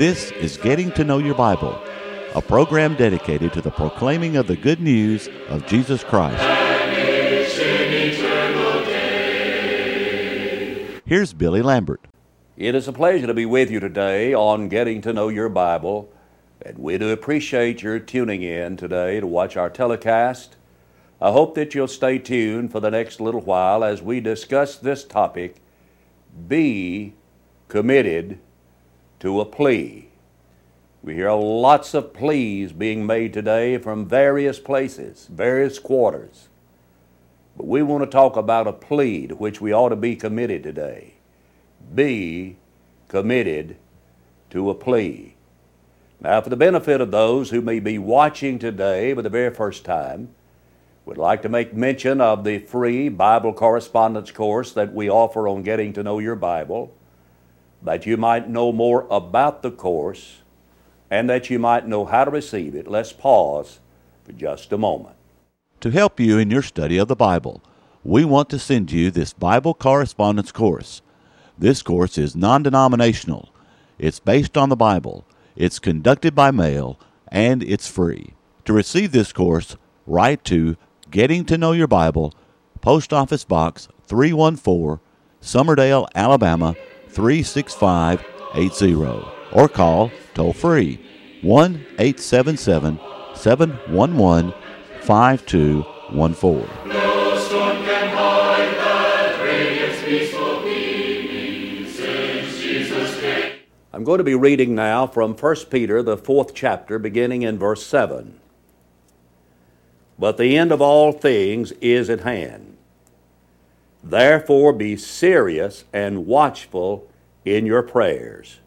This is Getting to Know Your Bible, a program dedicated to the proclaiming of the good news of Jesus Christ. Here's Billy Lambert. It is a pleasure to be with you today on Getting to Know Your Bible, and we do appreciate your tuning in today to watch our telecast. I hope that you'll stay tuned for the next little while as we discuss this topic be committed to a plea. We hear lots of pleas being made today from various places, various quarters. But we want to talk about a plea to which we ought to be committed today. Be committed to a plea. Now, for the benefit of those who may be watching today for the very first time, we'd like to make mention of the free Bible correspondence course that we offer on getting to know your Bible, that you might know more about the course and that you might know how to receive it. Let's pause for just a moment. To help you in your study of the Bible, we want to send you this Bible correspondence course. This course is non denominational, it's based on the Bible, it's conducted by mail, and it's free. To receive this course, write to Getting to Know Your Bible, Post Office Box 314, Summerdale, Alabama 36580, or call toll free 1 877 711 5214. No storm can hide that radiance peaceful beaming since Jesus came. I'm going to be reading now from 1 Peter, the fourth chapter, beginning in verse 7. But the end of all things is at hand. Therefore be serious and watchful in your prayers.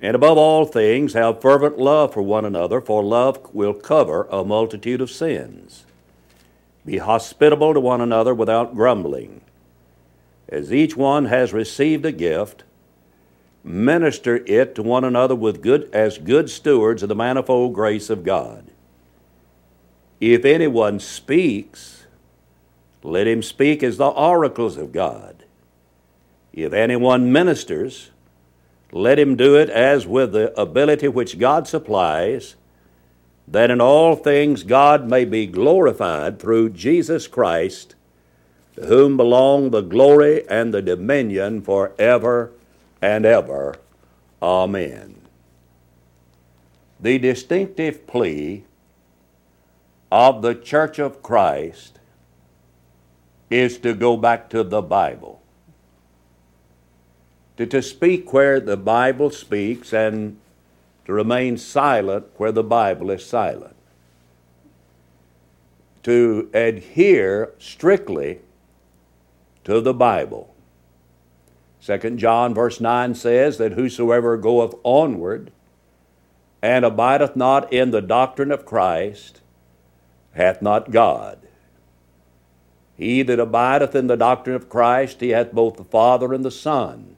And above all things, have fervent love for one another, for love will cover a multitude of sins. Be hospitable to one another without grumbling. As each one has received a gift, minister it to one another with good, as good stewards of the manifold grace of God. If anyone speaks, let him speak as the oracles of God. If anyone ministers, let him do it as with the ability which God supplies, that in all things God may be glorified through Jesus Christ, to whom belong the glory and the dominion forever and ever. Amen. The distinctive plea of the Church of Christ is to go back to the Bible. To, to speak where the Bible speaks and to remain silent where the Bible is silent. To adhere strictly to the Bible. 2 John verse 9 says that whosoever goeth onward and abideth not in the doctrine of Christ hath not God. He that abideth in the doctrine of Christ, he hath both the Father and the Son.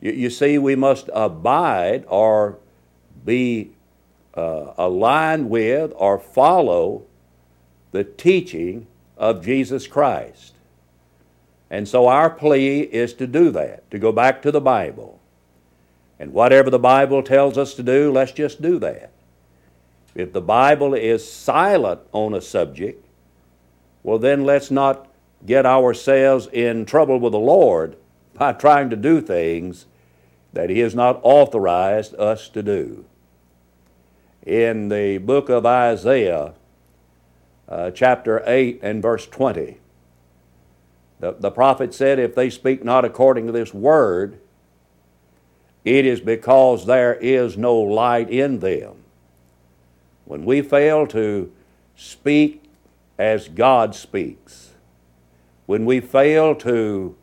You, you see, we must abide or be uh, aligned with or follow the teaching of Jesus Christ. And so our plea is to do that, to go back to the Bible. And whatever the Bible tells us to do, let's just do that. If the Bible is silent on a subject, well, then let's not get ourselves in trouble with the Lord by trying to do things that He has not authorized us to do. In the book of Isaiah, uh, chapter 8 and verse 20, the, the prophet said, If they speak not according to this word, it is because there is no light in them. When we fail to speak as God speaks, when we fail to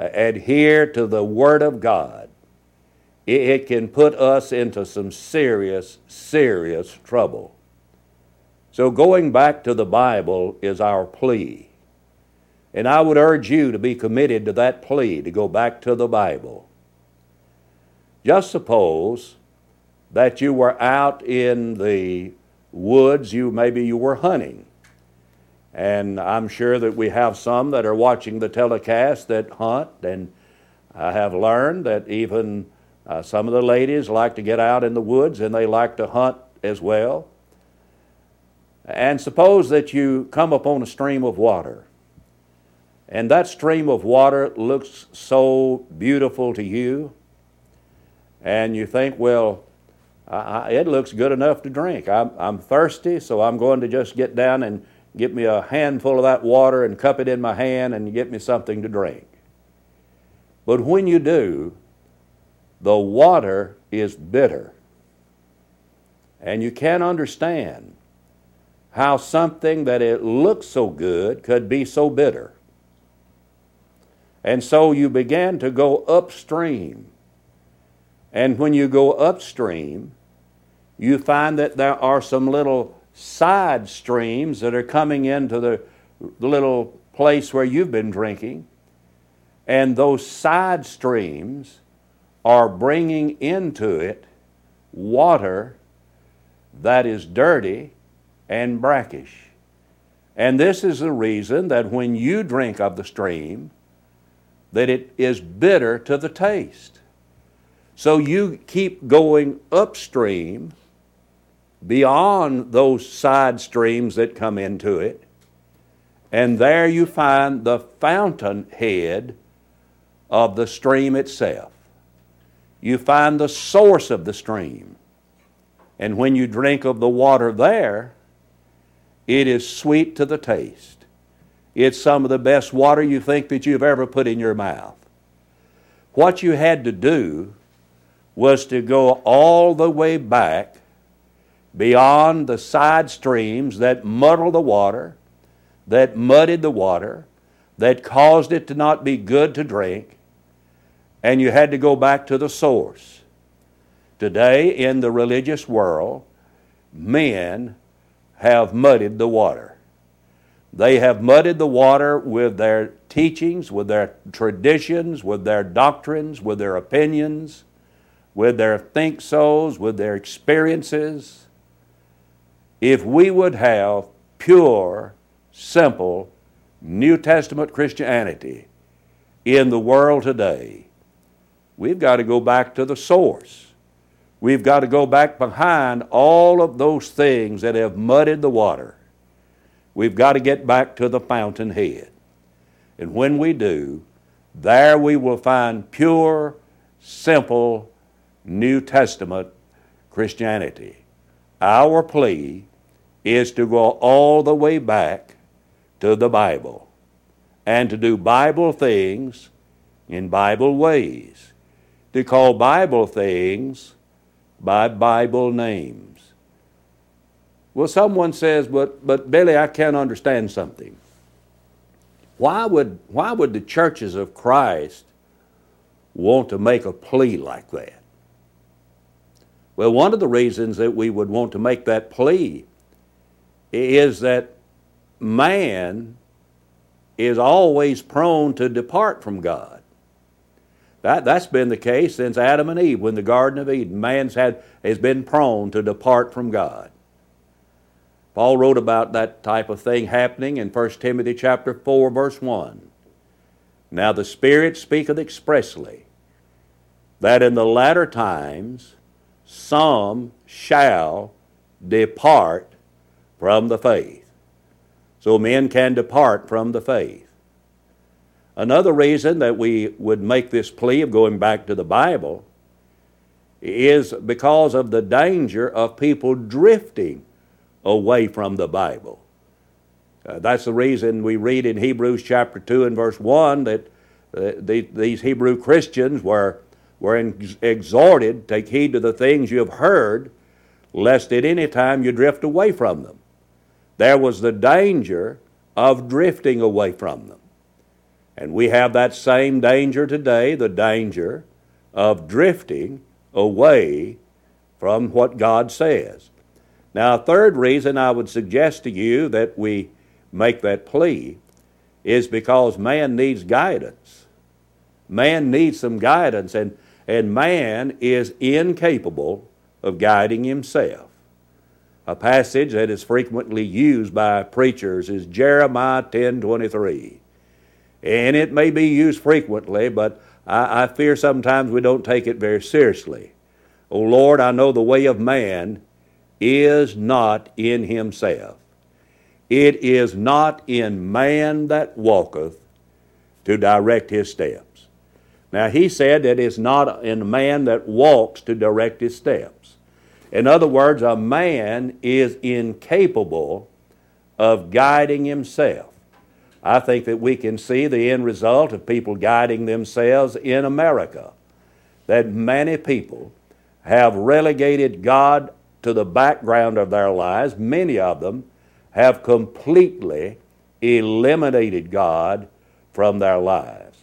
uh, adhere to the Word of God, it, it can put us into some serious, serious trouble. So, going back to the Bible is our plea. And I would urge you to be committed to that plea, to go back to the Bible. Just suppose that you were out in the woods, you maybe you were hunting. And I'm sure that we have some that are watching the telecast that hunt, and I have learned that even Uh, some of the ladies like to get out in the woods and they like to hunt as well. And suppose that you come upon a stream of water, and that stream of water looks so beautiful to you, and you think, well, I, I, it looks good enough to drink. I'm, I'm thirsty, so I'm going to just get down and get me a handful of that water and cup it in my hand and get me something to drink. But when you do, the water is bitter. And you can't understand how something that it looks so good could be so bitter. And so you began to go upstream. And when you go upstream, you find that there are some little side streams that are coming into the, little place where you've been drinking. And those side streams are bringing into it water that is dirty and brackish. And this is the reason that when you drink of the stream, that it is bitter to the taste. So you keep going upstream beyond those side streams that come into it, and there you find the fountainhead of the stream itself. You find the source of the stream. And when you drink of the water there, it is sweet to the taste. It's some of the best water you think that you've ever put in your mouth. What you had to do was to go all the way back beyond the side streams that muddled the water, that muddied the water, that caused it to not be good to drink, and you had to go back to the source. Today, in the religious world, men have muddied the water. They have muddied the water with their teachings, with their traditions, with their doctrines, with their opinions, with their think so's, with their experiences. If we would have pure, simple, New Testament Christianity in the world today, we've got to go back to the source. We've got to go back behind all of those things that have muddied the water. We've got to get back to the fountainhead. And when we do, there we will find pure, simple, New Testament Christianity. Our plea is to go all the way back to the Bible and to do Bible things in Bible ways, to call Bible things by Bible names. Well, someone says, but, but Billy, I can't understand something. Why would, why would the churches of Christ want to make a plea like that? Well, one of the reasons that we would want to make that plea is that man is always prone to depart from God. That, that's been the case since Adam and Eve, when the Garden of Eden. Man's had, has been prone to depart from God. Paul wrote about that type of thing happening in 1 Timothy chapter 4, verse 1. Now the Spirit speaketh expressly that in the latter times some shall depart from the faith. So men can depart from the faith. Another reason that we would make this plea of going back to the Bible is because of the danger of people drifting away from the Bible. Uh, that's the reason we read in Hebrews chapter 2 and verse 1 that uh, the, these Hebrew Christians were, were exhorted take heed to the things you have heard, lest at any time you drift away from them. There was the danger of drifting away from them. And we have that same danger today the danger of drifting away from what God says. Now, a third reason I would suggest to you that we make that plea is because man needs guidance. Man needs some guidance, and, and man is incapable of guiding himself. A passage that is frequently used by preachers is Jeremiah 10:23. And it may be used frequently, but I, I fear sometimes we don't take it very seriously. O Lord, I know the way of man is not in himself. It is not in man that walketh to direct his steps. Now, he said that it's not in man that walks to direct his steps. In other words, a man is incapable of guiding himself. I think that we can see the end result of people guiding themselves in America. That many people have relegated God to the background of their lives. Many of them have completely eliminated God from their lives.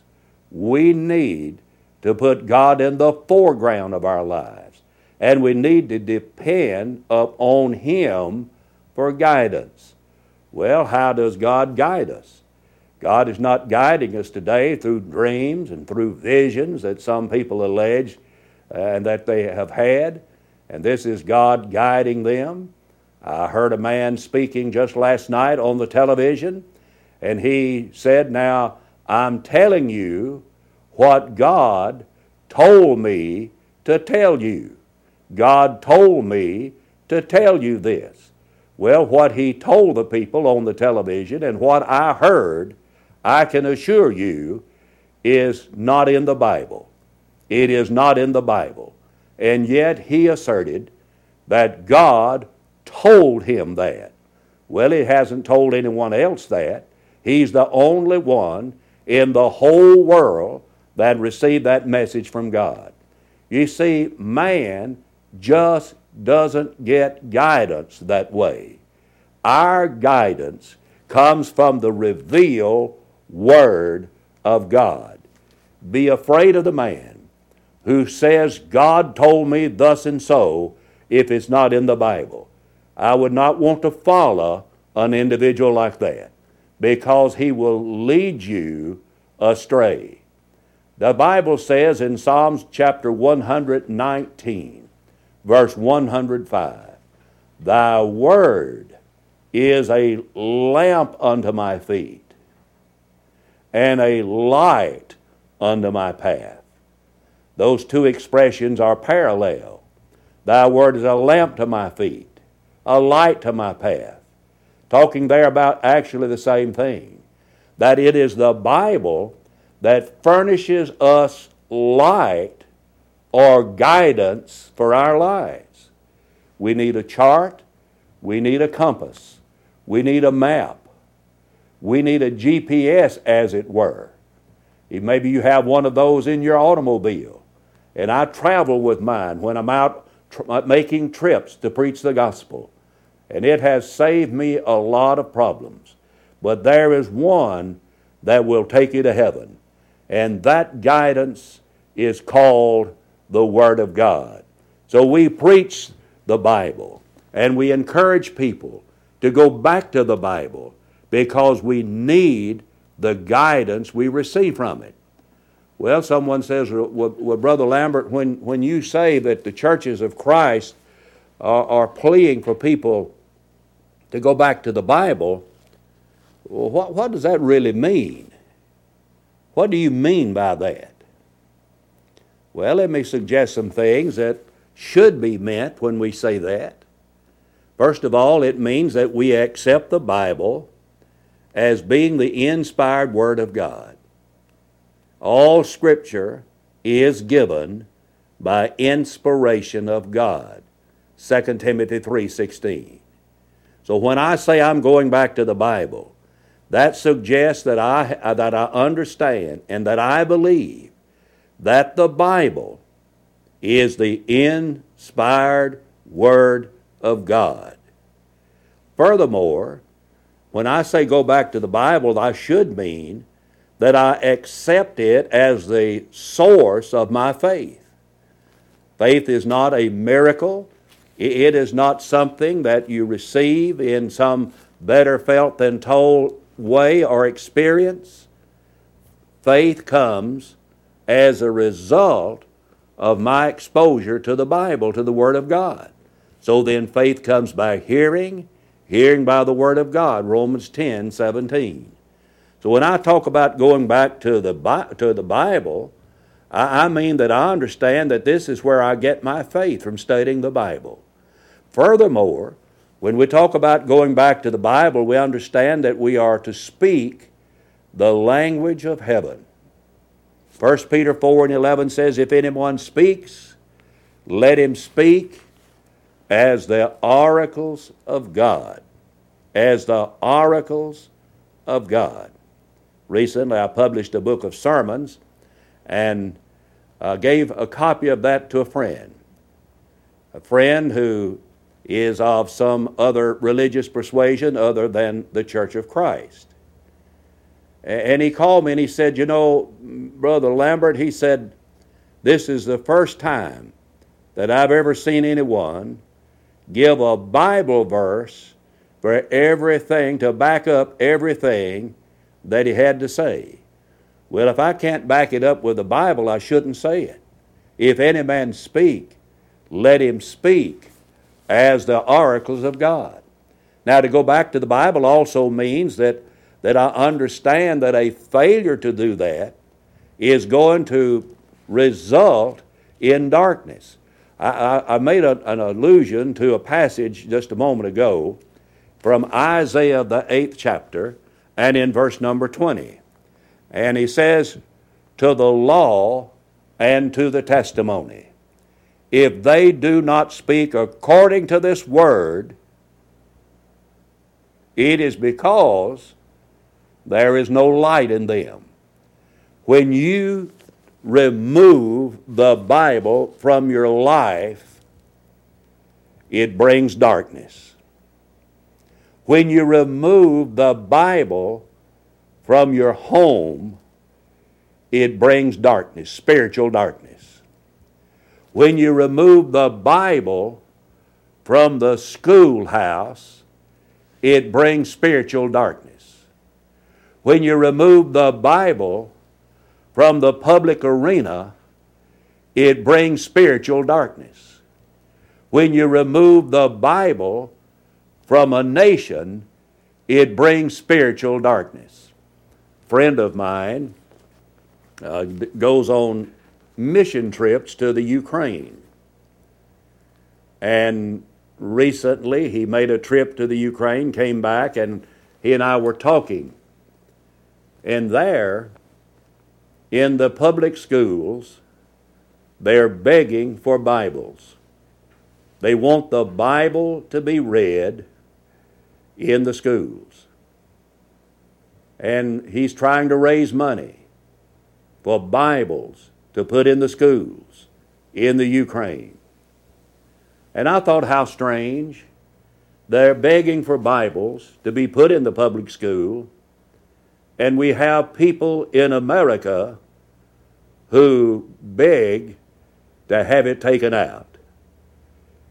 We need to put God in the foreground of our lives, and we need to depend upon Him for guidance. Well, how does God guide us? God is not guiding us today through dreams and through visions that some people allege uh, and that they have had, and this is God guiding them. I heard a man speaking just last night on the television, and he said, Now, I'm telling you what God told me to tell you. God told me to tell you this. Well, what he told the people on the television and what I heard, I can assure you, is not in the Bible. It is not in the Bible. And yet he asserted that God told him that. Well, he hasn't told anyone else that. He's the only one in the whole world that received that message from God. You see, man just doesn't get guidance that way. Our guidance comes from the revealed Word of God. Be afraid of the man who says, God told me thus and so, if it's not in the Bible. I would not want to follow an individual like that because he will lead you astray. The Bible says in Psalms chapter 119, verse 105, Thy word is a lamp unto my feet and a light unto my path. Those two expressions are parallel. Thy word is a lamp to my feet, a light to my path. Talking there about actually the same thing. That it is the Bible that furnishes us light or guidance for our lives. We need a chart, we need a compass, we need a map, we need a GPS, as it were. Maybe you have one of those in your automobile. And I travel with mine when I'm out tr- uh, making trips to preach the gospel. And it has saved me a lot of problems. But there is one that will take you to heaven. And that guidance is called the Word of God. So we preach the Bible and we encourage people to go back to the Bible because we need the guidance we receive from it. Well, someone says, well, well, Brother Lambert, when, when you say that the churches of Christ are, are pleading for people to go back to the Bible, well, what, what does that really mean? What do you mean by that? Well, let me suggest some things that should be meant when we say that. First of all, it means that we accept the Bible as being the inspired Word of God. All Scripture is given by inspiration of God. 2 Timothy 3:16. So when I say I'm going back to the Bible, that suggests that I that I understand and that I believe that the Bible is the inspired word of God. Furthermore, when I say go back to the Bible, I should mean that I accept it as the source of my faith. Faith is not a miracle. It is not something that you receive in some better felt than told way or experience. Faith comes as a result of my exposure to the Bible, to the Word of God. So then faith comes by hearing, hearing by the Word of God, Romans 10 17. So when I talk about going back to the, to the Bible, I, I mean that I understand that this is where I get my faith from studying the Bible. Furthermore, when we talk about going back to the Bible, we understand that we are to speak the language of heaven. 1 Peter 4 and 11 says, If anyone speaks, let him speak as the oracles of God. As the oracles of God. Recently, I published a book of sermons and uh, gave a copy of that to a friend. A friend who is of some other religious persuasion other than the Church of Christ. And he called me and he said, You know, Brother Lambert, he said, this is the first time that I've ever seen anyone give a Bible verse for everything to back up everything that he had to say. Well, if I can't back it up with the Bible, I shouldn't say it. If any man speak, let him speak as the oracles of God. Now, to go back to the Bible also means that, that I understand that a failure to do that is going to result in darkness. I, I, I made a, an allusion to a passage just a moment ago from Isaiah, the eighth chapter, and in verse number 20. And he says, To the law and to the testimony if they do not speak according to this word, it is because there is no light in them. When you remove the Bible from your life, it brings darkness. When you remove the Bible from your home, it brings darkness, spiritual darkness when you remove the Bible from the schoolhouse, it brings spiritual darkness. When you remove the Bible from the public arena, it brings spiritual darkness. When you remove the Bible from a nation, it brings spiritual darkness. Friend of mine uh, goes on mission trips to the Ukraine. And recently he made a trip to the Ukraine, came back, and he and I were talking. And there, in the public schools, they're begging for Bibles. They want the Bible to be read in the schools. And he's trying to raise money for Bibles to put in the schools in the Ukraine. And I thought how strange. They're begging for Bibles to be put in the public school, and we have people in America who beg to have it taken out.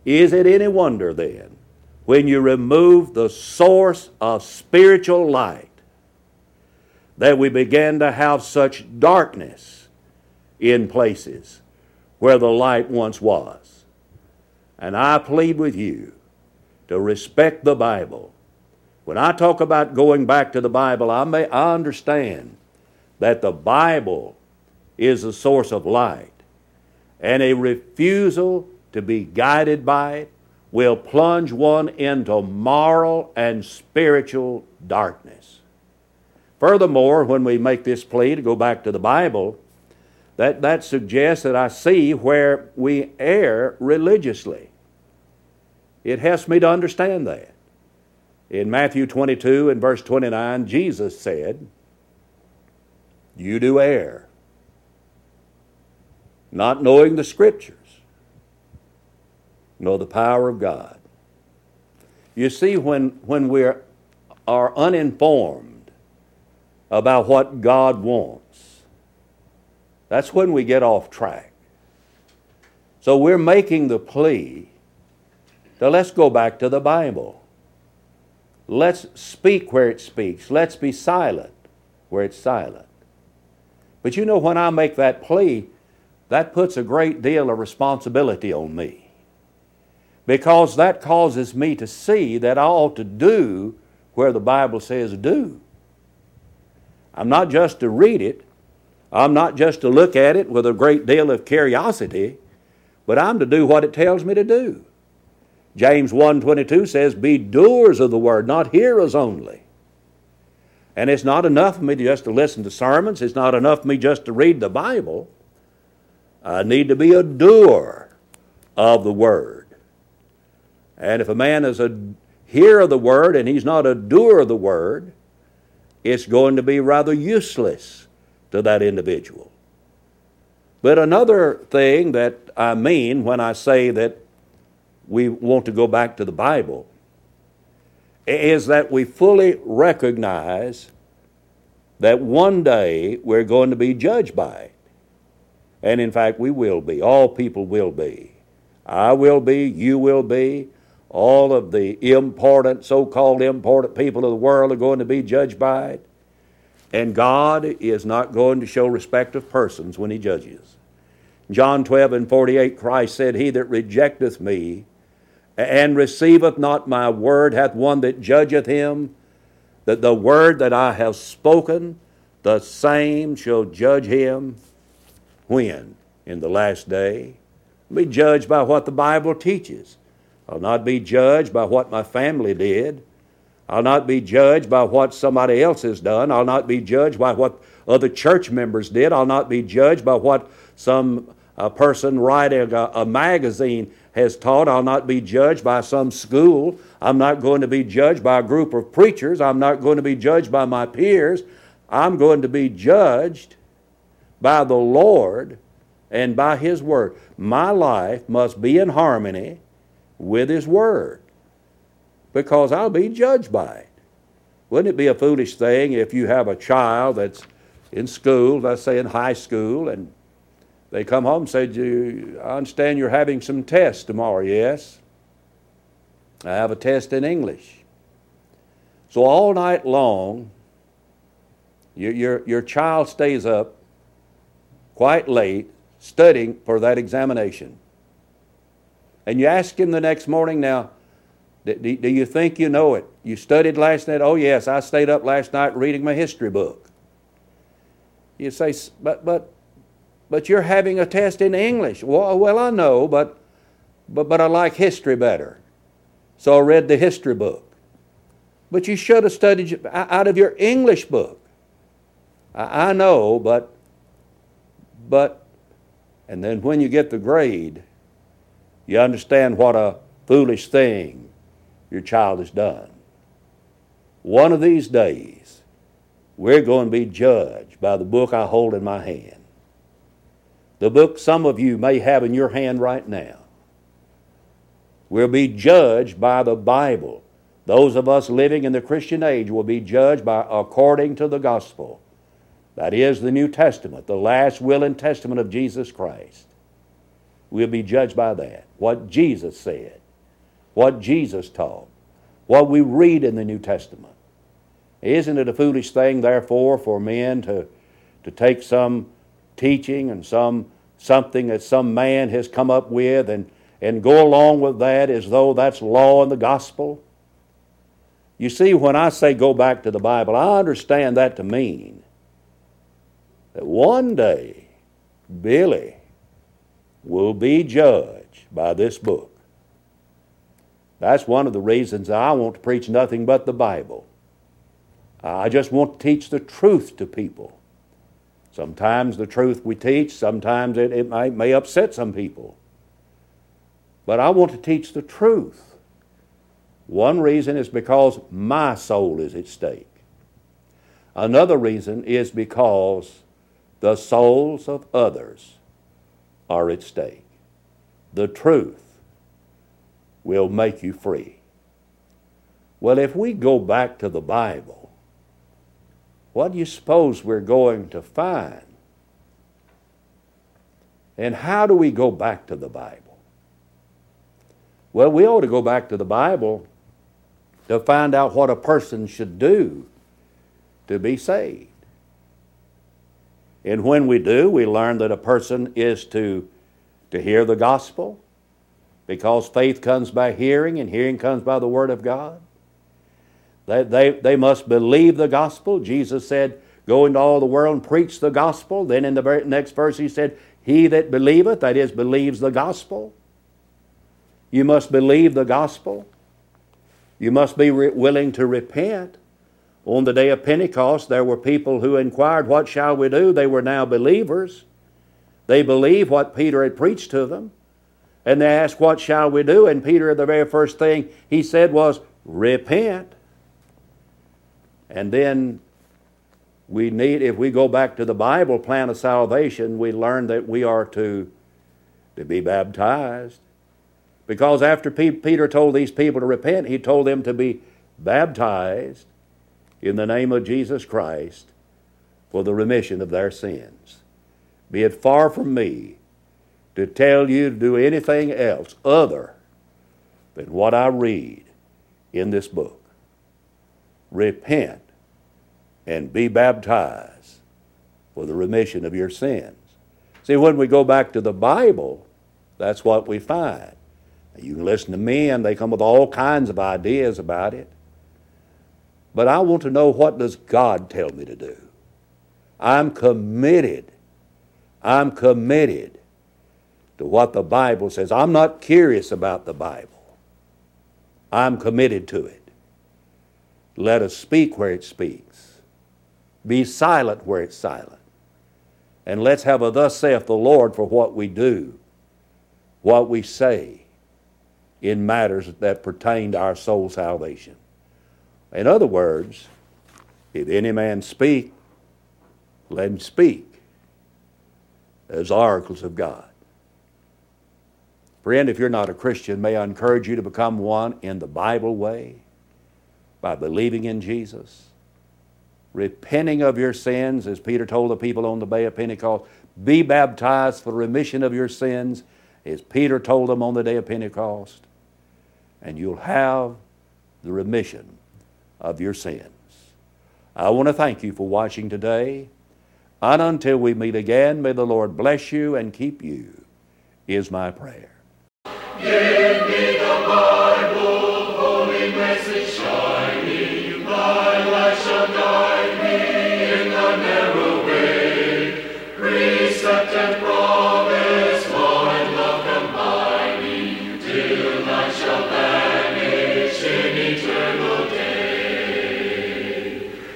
Is it any wonder then, when you remove the source of spiritual light, that we begin to have such darkness in places where the light once was. And I plead with you to respect the Bible. When I talk about going back to the Bible, I, may, I understand that the Bible is the source of light, and a refusal to be guided by it will plunge one into moral and spiritual darkness. Furthermore, when we make this plea to go back to the Bible, that, that suggests that I see where we err religiously. It helps me to understand that. In Matthew 22 and verse 29, Jesus said, You do err, not knowing the Scriptures, nor the power of God. You see, when, when we are uninformed about what God wants, that's when we get off track. So we're making the plea to let's go back to the Bible. Let's speak where it speaks. Let's be silent where it's silent. But you know, when I make that plea, that puts a great deal of responsibility on me. Because that causes me to see that I ought to do where the Bible says do. I'm not just to read it, I'm not just to look at it with a great deal of curiosity, but I'm to do what it tells me to do. James 1:22 says, "Be doers of the word, not hearers only." And it's not enough for me just to listen to sermons. It's not enough for me just to read the Bible. I need to be a doer of the word. And if a man is a hearer of the word and he's not a doer of the word, it's going to be rather useless to that individual. But another thing that I mean when I say that we want to go back to the Bible is that we fully recognize that one day we're going to be judged by it. And in fact, we will be. All people will be. I will be, you will be. All of the important, so called important people of the world are going to be judged by it. And God is not going to show respect of persons when He judges. John 12 and 48, Christ said, He that rejecteth me and receiveth not my word hath one that judgeth him, that the word that I have spoken, the same shall judge him when? In the last day. Be judged by what the Bible teaches. I'll not be judged by what my family did. I'll not be judged by what somebody else has done. I'll not be judged by what other church members did. I'll not be judged by what some person writing a, a magazine has taught. I'll not be judged by some school. I'm not going to be judged by a group of preachers. I'm not going to be judged by my peers. I'm going to be judged by the Lord and by His Word. My life must be in harmony with His Word because I'll be judged by it. Wouldn't it be a foolish thing if you have a child that's in school, let's say in high school, and they come home and said, I understand you're having some tests tomorrow. Yes. I have a test in English. So all night long, your, your, your child stays up quite late studying for that examination. And you ask him the next morning, now, do, do you think you know it? You studied last night? Oh, yes, I stayed up last night reading my history book. You say, but, but but you're having a test in English. Well, well, I know, but, but, but I like history better. So I read the history book. But you should have studied out of your English book. I, I know, but, but, and then when you get the grade, you understand what a foolish thing your child has done. One of these days, we're going to be judged by the book I hold in my hand the book some of you may have in your hand right now, will be judged by the Bible. Those of us living in the Christian age will be judged by according to the gospel. That is the New Testament, the last will and testament of Jesus Christ. We'll be judged by that. What Jesus said, what Jesus taught, what we read in the New Testament. Isn't it a foolish thing, therefore, for men to, to take some teaching and some something that some man has come up with and, and go along with that as though that's law in the gospel. You see, when I say go back to the Bible, I understand that to mean that one day Billy will be judged by this book. That's one of the reasons I want to preach nothing but the Bible. I just want to teach the truth to people. Sometimes the truth we teach, sometimes it, it may, may upset some people. But I want to teach the truth. One reason is because my soul is at stake. Another reason is because the souls of others are at stake. The truth will make you free. Well, if we go back to the Bible, what do you suppose we're going to find? And how do we go back to the Bible? Well, we ought to go back to the Bible to find out what a person should do to be saved. And when we do, we learn that a person is to, to hear the gospel, because faith comes by hearing, and hearing comes by the Word of God. They, they, they must believe the gospel. Jesus said, Go into all the world and preach the gospel. Then in the very next verse he said, He that believeth, that is, believes the gospel. You must believe the gospel. You must be re- willing to repent. On the day of Pentecost, there were people who inquired, What shall we do? They were now believers. They believed what Peter had preached to them. And they asked, What shall we do? And Peter, the very first thing he said was, Repent. And then we need, if we go back to the Bible plan of salvation, we learn that we are to, to be baptized. Because after Peter told these people to repent, he told them to be baptized in the name of Jesus Christ for the remission of their sins. Be it far from me to tell you to do anything else other than what I read in this book. Repent and be baptized for the remission of your sins. See, when we go back to the Bible, that's what we find. You can listen to men, they come with all kinds of ideas about it. But I want to know what does God tell me to do? I'm committed. I'm committed to what the Bible says. I'm not curious about the Bible. I'm committed to it. Let us speak where it speaks. Be silent where it's silent. And let's have a thus saith the Lord for what we do, what we say in matters that pertain to our soul salvation. In other words, if any man speak, let him speak as oracles of God. Friend, if you're not a Christian, may I encourage you to become one in the Bible way by believing in Jesus, repenting of your sins, as Peter told the people on the day of Pentecost, be baptized for the remission of your sins, as Peter told them on the day of Pentecost, and you'll have the remission of your sins. I want to thank you for watching today. And until we meet again, may the Lord bless you and keep you, is my prayer. Give me the Bible,